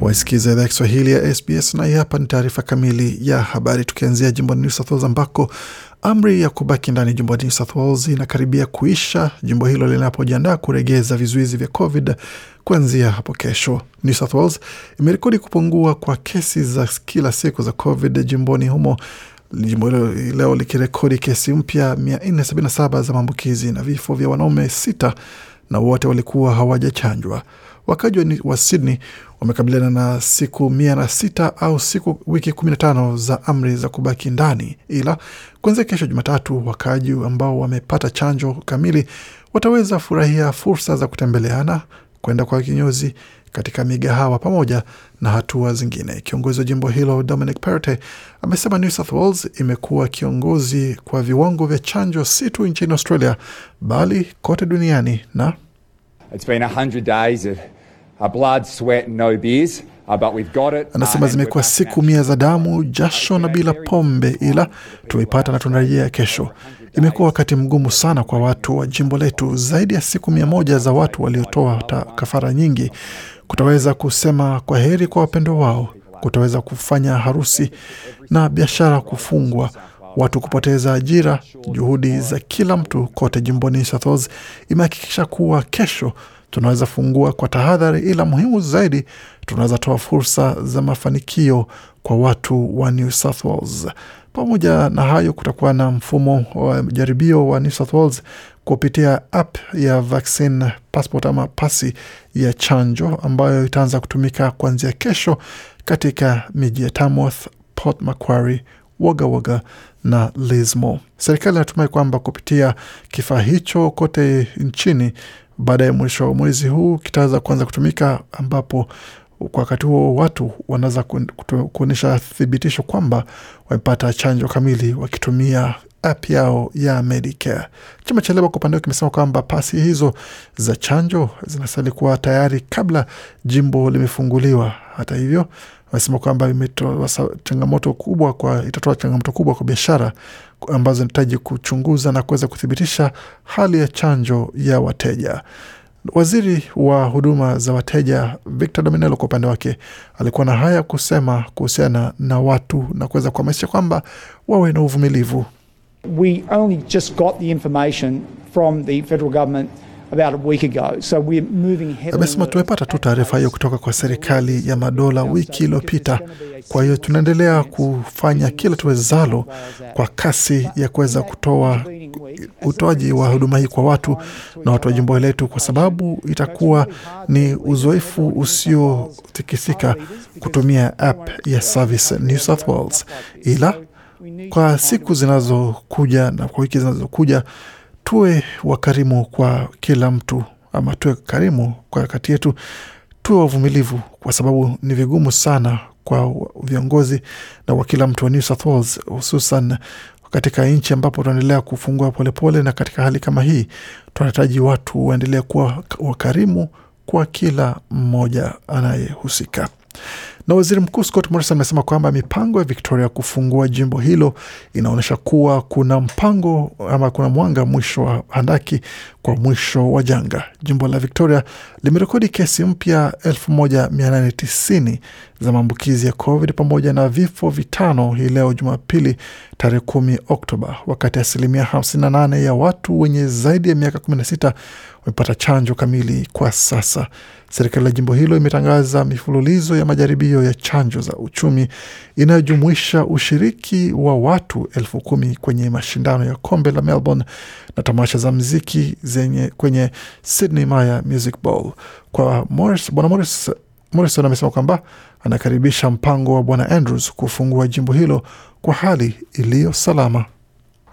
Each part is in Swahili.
Waisikiza idhaa ya Kiswahili ya SBS na hii hapa ni taarifa kamili ya habari, tukianzia jimboni New South Wales ambako amri ya kubaki ndani jimboni New South Wales inakaribia kuisha, jimbo hilo linapojiandaa kuregeza vizuizi vya COVID kuanzia hapo kesho. New South Wales imerekodi kupungua kwa kesi za kila siku za COVID jimboni humo, jimbo hilo leo likirekodi kesi mpya 477 za maambukizi na vifo vya wanaume sita na wote walikuwa hawajachanjwa. Wakaji wa Sydney wamekabiliana na siku mia na sita au siku wiki kumi na tano za amri za kubaki ndani, ila kuanzia kesho Jumatatu, wakaaji ambao wamepata chanjo kamili wataweza furahia fursa za kutembeleana, kwenda kwa kinyozi katika migahawa pamoja na hatua zingine. Kiongozi wa jimbo hilo Dominic Perrottet amesema New South Wales imekuwa kiongozi kwa viwango vya chanjo si tu nchini Australia bali kote duniani na Anasema Uh, zimekuwa siku mia za damu, jasho na bila pombe, ila tumeipata na tunarejea kesho. Imekuwa wakati mgumu sana kwa watu wa jimbo letu. Zaidi ya siku mia moja za watu waliotoa kafara nyingi. Kutaweza kusema kwa heri kwa wapendwa wao, kutaweza kufanya harusi na biashara kufungwa, watu kupoteza ajira. Juhudi za kila mtu kote jimboni South imehakikisha kuwa kesho tunaweza fungua kwa tahadhari, ila muhimu zaidi, tunaweza toa fursa za mafanikio kwa watu wa New South Wales. Pamoja na hayo, kutakuwa na mfumo wa jaribio wa New South Wales kupitia app ya vaccine passport ama pasi ya chanjo ambayo itaanza kutumika kuanzia kesho katika miji ya Tamworth, Port Macquarie, Wagga Wagga na Lismo. Serikali inatumai kwamba kupitia kifaa hicho kote nchini baada ya mwisho wa mwezi huu kitaweza kuanza kutumika, ambapo kwa wakati huo watu wanaweza kuonyesha thibitisho kwamba wamepata chanjo kamili wakitumia app yao ya Medicare. Chama cha Leba kwa upande wake kimesema kwamba pasi hizo za chanjo zinastahili kuwa tayari kabla jimbo limefunguliwa. Hata hivyo, wamesema kwamba imetoa changamoto kubwa kwa itatoa changamoto kubwa kwa biashara ambazo zinahitaji kuchunguza na kuweza kuthibitisha hali ya chanjo ya wateja. Waziri wa huduma za wateja Victor Dominello kwa upande wake alikuwa na haya kusema kuhusiana na watu na kuweza kuhamasisha kwamba wawe na uvumilivu. We only just got the information from the federal government about a week ago, so we're moving heavily. Amesema tumepata tu taarifa hiyo kutoka kwa serikali ya madola wiki iliyopita. Kwa hiyo tunaendelea kufanya kila tuwezalo kwa kasi ya kuweza kutoa utoaji wa huduma hii kwa watu na watu wa jimbo letu, kwa sababu itakuwa ni uzoefu usiotikisika kutumia app ya Service New South Wales, ila kwa siku zinazokuja na kwa wiki zinazokuja tuwe wakarimu kwa kila mtu, ama tuwe karimu kwa kati yetu, tuwe wavumilivu, kwa sababu ni vigumu sana kwa viongozi na kwa kila mtu wa New South Wales, hususan katika nchi ambapo tunaendelea kufungua polepole, na katika hali kama hii tunahitaji watu waendelee kuwa wakarimu kwa kila mmoja anayehusika. Na waziri mkuu Scott Morrison amesema kwamba mipango ya Victoria kufungua jimbo hilo inaonyesha kuwa kuna mpango ama kuna mwanga mwisho wa handaki kwa mwisho wa janga. Jimbo la Victoria limerekodi kesi mpya 1890 za maambukizi ya COVID pamoja na vifo vitano hii leo Jumapili tarehe kumi Oktoba, wakati asilimia 58 ya watu wenye zaidi ya miaka 16 wamepata chanjo kamili kwa sasa. Serikali ya jimbo hilo imetangaza mifululizo ya majaribio ya chanjo za uchumi inayojumuisha ushiriki wa watu elfu kumi kwenye mashindano ya kombe la Melbourne na tamasha za mziki zenye kwenye Sydney Maya Music Bowl. Kwa Morris, Bwana Morris, Morrison amesema kwamba anakaribisha mpango wa Bwana Andrews kufungua jimbo hilo kwa hali iliyo salama.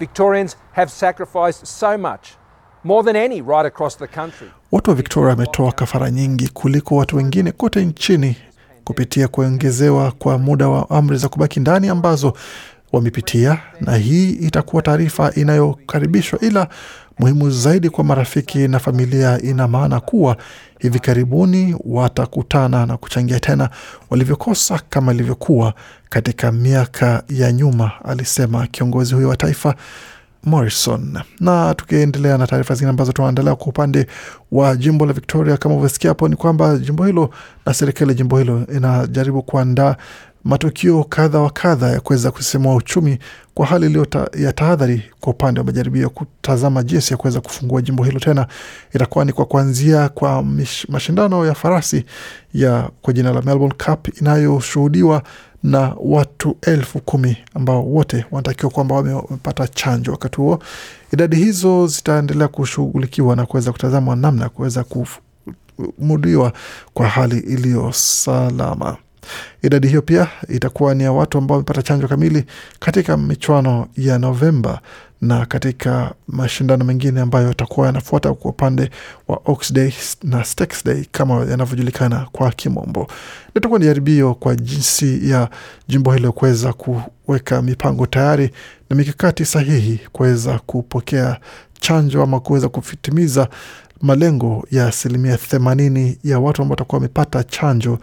Victorians have sacrificed so much, more than any right across the country. Watu wa Victoria wametoa kafara nyingi kuliko watu wengine kote nchini kupitia kuongezewa kwa muda wa amri za kubaki ndani ambazo wamepitia, na hii itakuwa taarifa inayokaribishwa, ila muhimu zaidi kwa marafiki na familia. Ina maana kuwa hivi karibuni watakutana na kuchangia tena walivyokosa kama ilivyokuwa katika miaka ya nyuma, alisema kiongozi huyo wa taifa Morrison. Na tukiendelea na taarifa zingine ambazo tunaendelea kwa upande wa jimbo la Victoria, kama uvyosikia hapo, ni kwamba jimbo hilo na serikali ya jimbo hilo inajaribu kuandaa matukio kadha wa kadha ya kuweza kusisimua uchumi kwa hali iliyo ya tahadhari kwa upande wa majaribio ya kutazama jinsi ya kuweza kufungua jimbo hilo tena. Itakuwa ni kwa kuanzia kwa mashindano ya farasi ya kwa jina la Melbourne Cup inayoshuhudiwa na watu elfu kumi ambao wote wanatakiwa kwamba wamepata chanjo. Wakati huo idadi hizo zitaendelea kushughulikiwa na kuweza kutazamwa namna ya kuweza kumudiwa kwa hali iliyo salama. Idadi hiyo pia itakuwa ni ya watu ambao wamepata chanjo kamili katika michuano ya Novemba na katika mashindano mengine ambayo yatakuwa yanafuata kwa upande wa Oaks Day na Stakes Day kama yanavyojulikana kwa kimombo. Itakuwa ni jaribio kwa jinsi ya jimbo hilo kuweza kuweka mipango tayari na mikakati sahihi kuweza kupokea chanjo ama kuweza kutimiza malengo ya asilimia themanini ya watu ambao watakuwa wamepata chanjo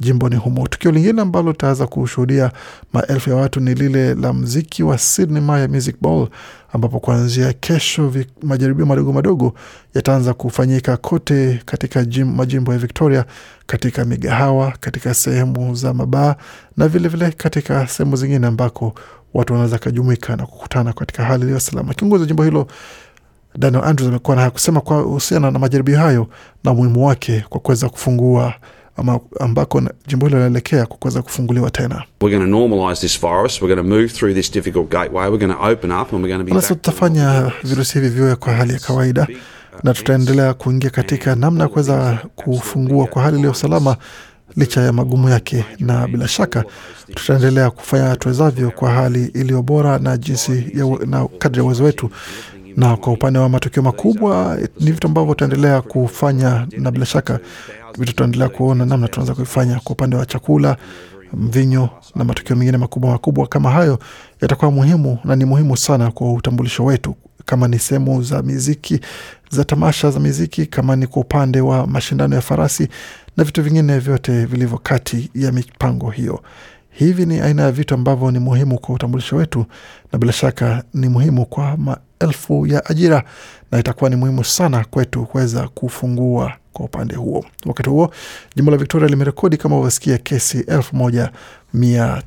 jimboni humo. Tukio lingine ambalo tutaweza kushuhudia maelfu ya watu ni lile la mziki wa Sydney Maya Music Bowl, ambapo kuanzia kesho majaribio madogo madogo yataanza kufanyika kote katika jim, majimbo ya Victoria, katika migahawa, katika sehemu za mabaa na vilevile vile katika sehemu zingine ambako watu wanaweza kajumuika na kukutana katika hali iliyo salama. Kiongozi wa jimbo hilo Daniel Andrews amekuwa na haya kusema kuhusiana na majaribio hayo na umuhimu wake kwa kuweza kufungua ama ambako jimbo hilo linaelekea kwa kuweza kufunguliwa tena. Sasa tutafanya virusi hivi viwe kwa hali ya kawaida na tutaendelea kuingia katika namna ya kuweza kufungua kwa hali iliyo salama licha ya magumu yake, na bila shaka tutaendelea kufanya tuwezavyo kwa hali iliyo bora na jinsi ya, na kadri ya uwezo wetu. Na kwa upande wa matukio makubwa ni vitu ambavyo tutaendelea kufanya, na bila shaka vitu tutaendelea kuona namna tunaweza kuifanya. Kwa upande wa chakula, mvinyo na matukio mengine makubwa makubwa kama hayo yatakuwa muhimu na ni muhimu sana kwa utambulisho wetu, kama ni sehemu za miziki, za tamasha za miziki, kama ni kwa upande wa mashindano ya farasi na vitu vingine vyote vilivyo kati ya mipango hiyo. Hivi ni aina ya vitu ambavyo ni muhimu kwa utambulisho wetu, na bila shaka ni muhimu kwa maelfu ya ajira, na itakuwa ni muhimu sana kwetu kuweza kufungua kwa upande huo. Wakati huo jimbo la Victoria limerekodi kama uvyosikia kesi elfu moja mia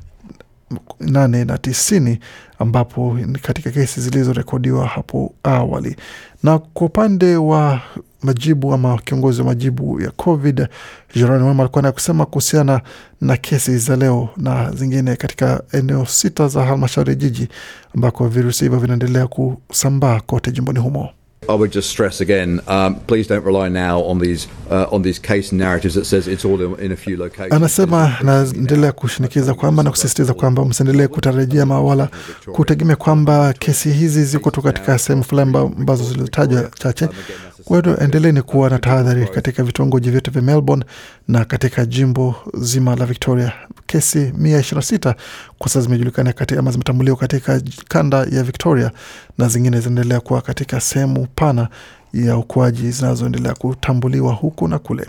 nane na tisini ambapo katika kesi zilizorekodiwa hapo awali. Na kwa upande wa majibu ama kiongozi wa majibu ya COVID Jerome Wema alikuwa na kusema kuhusiana na kesi za leo na zingine katika eneo sita za halmashauri jiji ambako virusi hivyo vinaendelea kusambaa kote jimboni humo. I would just stress again, um, please don't rely now on these, uh, on these case narratives that says it's all in a few locations. Anasema naendelea kushinikiza kwamba na kusisitiza kwamba msiendelee kutarajia mawala kutegemea kwamba kesi hizi ziko tu katika sehemu fulani ambazo zilizotajwa chache. Kwa hiyo endeleeni kuwa na tahadhari katika vitongoji vyote vya Melbourne na katika jimbo zima la Victoria. Kesi mia ishirini na sita kwa sasa zimejulikana ama zimetambuliwa katika kanda ya Victoria na zingine zinaendelea kuwa katika sehemu pana ya ukuaji zinazoendelea kutambuliwa huku na kule.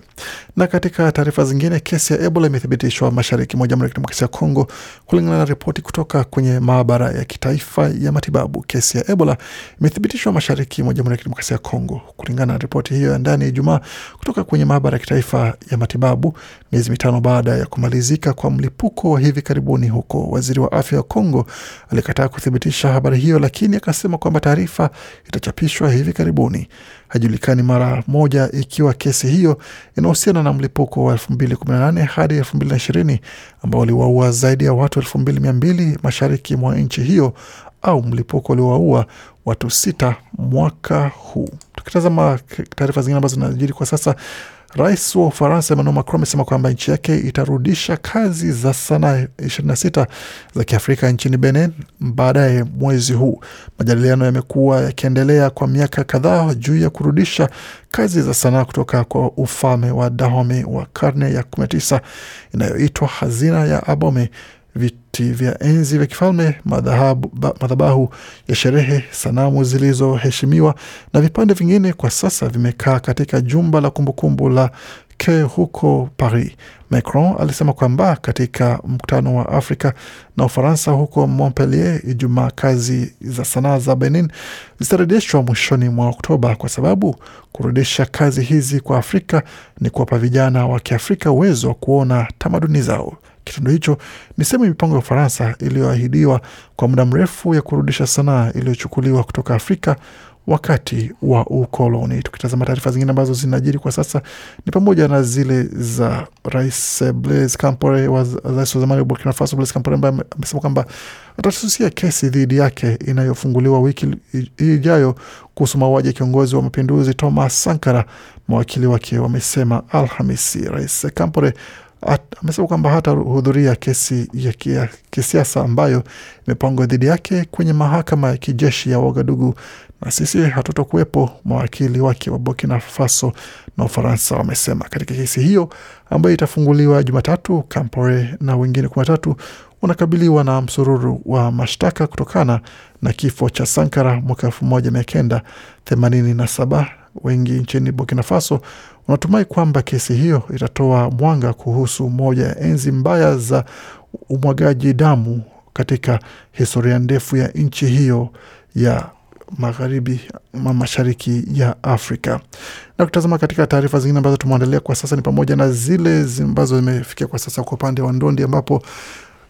Na katika taarifa zingine, kesi ya Ebola imethibitishwa mashariki mwa Jamhuri ya Kidemokrasia ya Kongo kulingana na ripoti kutoka kwenye maabara ya kitaifa ya matibabu. Kesi ya Ebola imethibitishwa mashariki mwa Jamhuri ya Kidemokrasia ya Kongo kulingana na ripoti hiyo ya ndani Ijumaa kutoka kwenye maabara ya kitaifa ya matibabu, miezi mitano baada ya kumalizika kwa mlipuko wa hivi karibuni huko. Waziri wa afya wa Kongo alikataa kuthibitisha habari hiyo, lakini akasema kwamba taarifa itachapishwa hivi karibuni. Haijulikani mara moja ikiwa kesi hiyo inahusiana na mlipuko wa 2018 hadi 2020 ambao uliwaua zaidi ya watu 2200 mashariki mwa nchi hiyo au mlipuko uliowaua watu sita mwaka huu. Tukitazama taarifa zingine ambazo zinajiri kwa sasa, Rais wa Ufaransa Emmanuel Macron amesema kwamba nchi yake itarudisha kazi za sanaa 26 za Kiafrika nchini Benin baadaye mwezi huu. Majadiliano yamekuwa yakiendelea kwa miaka kadhaa juu ya kurudisha kazi za sanaa kutoka kwa ufalme wa Dahomey wa karne ya 19 inayoitwa hazina ya Abome. Viti vya enzi vya kifalme, madhabahu ya sherehe, sanamu zilizoheshimiwa na vipande vingine kwa sasa vimekaa katika jumba la kumbukumbu la ke huko Paris. Macron alisema kwamba katika mkutano wa Afrika na Ufaransa huko Montpellier Ijumaa, kazi za sanaa za Benin zitarejeshwa mwishoni mwa Oktoba kwa sababu kurudisha kazi hizi kwa Afrika ni kuwapa vijana wa Kiafrika uwezo wa kuona tamaduni zao. Kitendo hicho ni sehemu ya mipango ya Ufaransa iliyoahidiwa kwa muda mrefu ya kurudisha sanaa iliyochukuliwa kutoka Afrika wakati wa ukoloni. Tukitazama taarifa zingine ambazo zinajiri kwa sasa ni pamoja na zile za Rais Blaise Compaore, rais wa zamani wa Burkina Faso Blaise Compaore ambaye amesema kwamba atasusia kesi dhidi yake inayofunguliwa wiki ijayo kuhusu mauaji ya kiongozi wa mapinduzi Thomas Sankara. Mawakili wake wamesema Alhamisi. Rais Compaore amesema kwamba hatahudhuria kesi ya kisiasa ambayo imepangwa dhidi yake kwenye mahakama ya kijeshi ya Wagadugu na sisi hatutokuwepo, mawakili wake wa Burkina Faso na Ufaransa wamesema. Katika kesi hiyo ambayo itafunguliwa Jumatatu, Campore na wengine kumi na tatu wanakabiliwa na msururu wa mashtaka kutokana na kifo cha Sankara mwaka elfu moja mia kenda themanini na saba. Wengi nchini Burkina Faso wanatumai kwamba kesi hiyo itatoa mwanga kuhusu moja ya enzi mbaya za umwagaji damu katika historia ndefu ya nchi hiyo ya magharibi ma mashariki ya Afrika. Na kutazama katika taarifa zingine ambazo tumeandalia kwa sasa ni pamoja na zile ambazo zimefikia kwa sasa kwa upande wa ndondi ambapo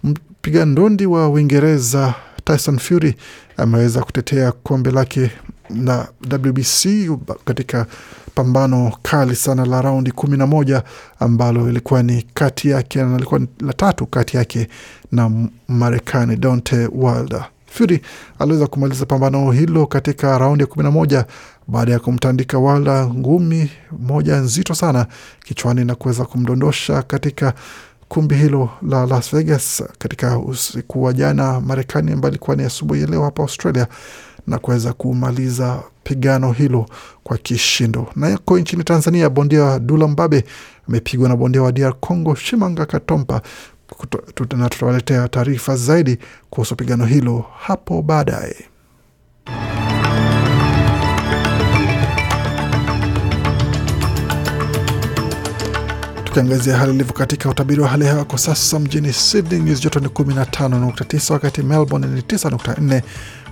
mpiga ndondi wa Uingereza Tyson Fury ameweza kutetea kombe lake na WBC katika pambano kali sana la raundi kumi na moja ambalo ilikuwa ni kati yake na ilikuwa la tatu kati yake na Marekani Deontay Wilder. Fury aliweza kumaliza pambano hilo katika raundi ya kumi na moja baada ya kumtandika Wilder ngumi moja nzito sana kichwani na kuweza kumdondosha katika kumbi hilo la Las Vegas katika usiku wa jana Marekani, ambayo ilikuwa ni asubuhi ya leo hapa Australia, na kuweza kumaliza pigano hilo kwa kishindo. Na yako nchini Tanzania, bondia wa Dula Mbabe amepigwa na bondia wa DR Congo Shimanga Katompa na tutawaletea taarifa zaidi kuhusu pigano hilo hapo baadaye. Tukiangazia hali ilivyo katika utabiri wa hali ya hewa kwa sasa, mjini Sydney nyuzi joto ni 15.9, wakati Melbourne ni 9.4,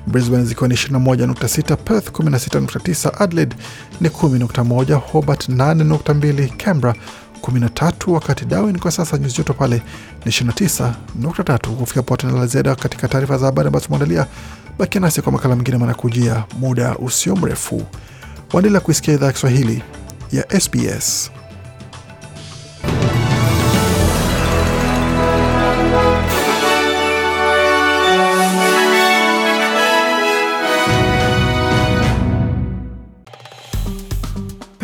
Brisbane zikiwa ni 21.6, Perth 16.9, Adelaide ni 10.1, Hobart 8.2, Canberra 13, wakati Darwin kwa sasa nyuzi joto pale ni 29.3. Kufika pote na la ziada katika taarifa za habari ambazo tumeandalia, bakia nasi kwa makala mengine manakujia muda usio mrefu. Waendelea kuisikia idhaa ya Kiswahili ya SBS.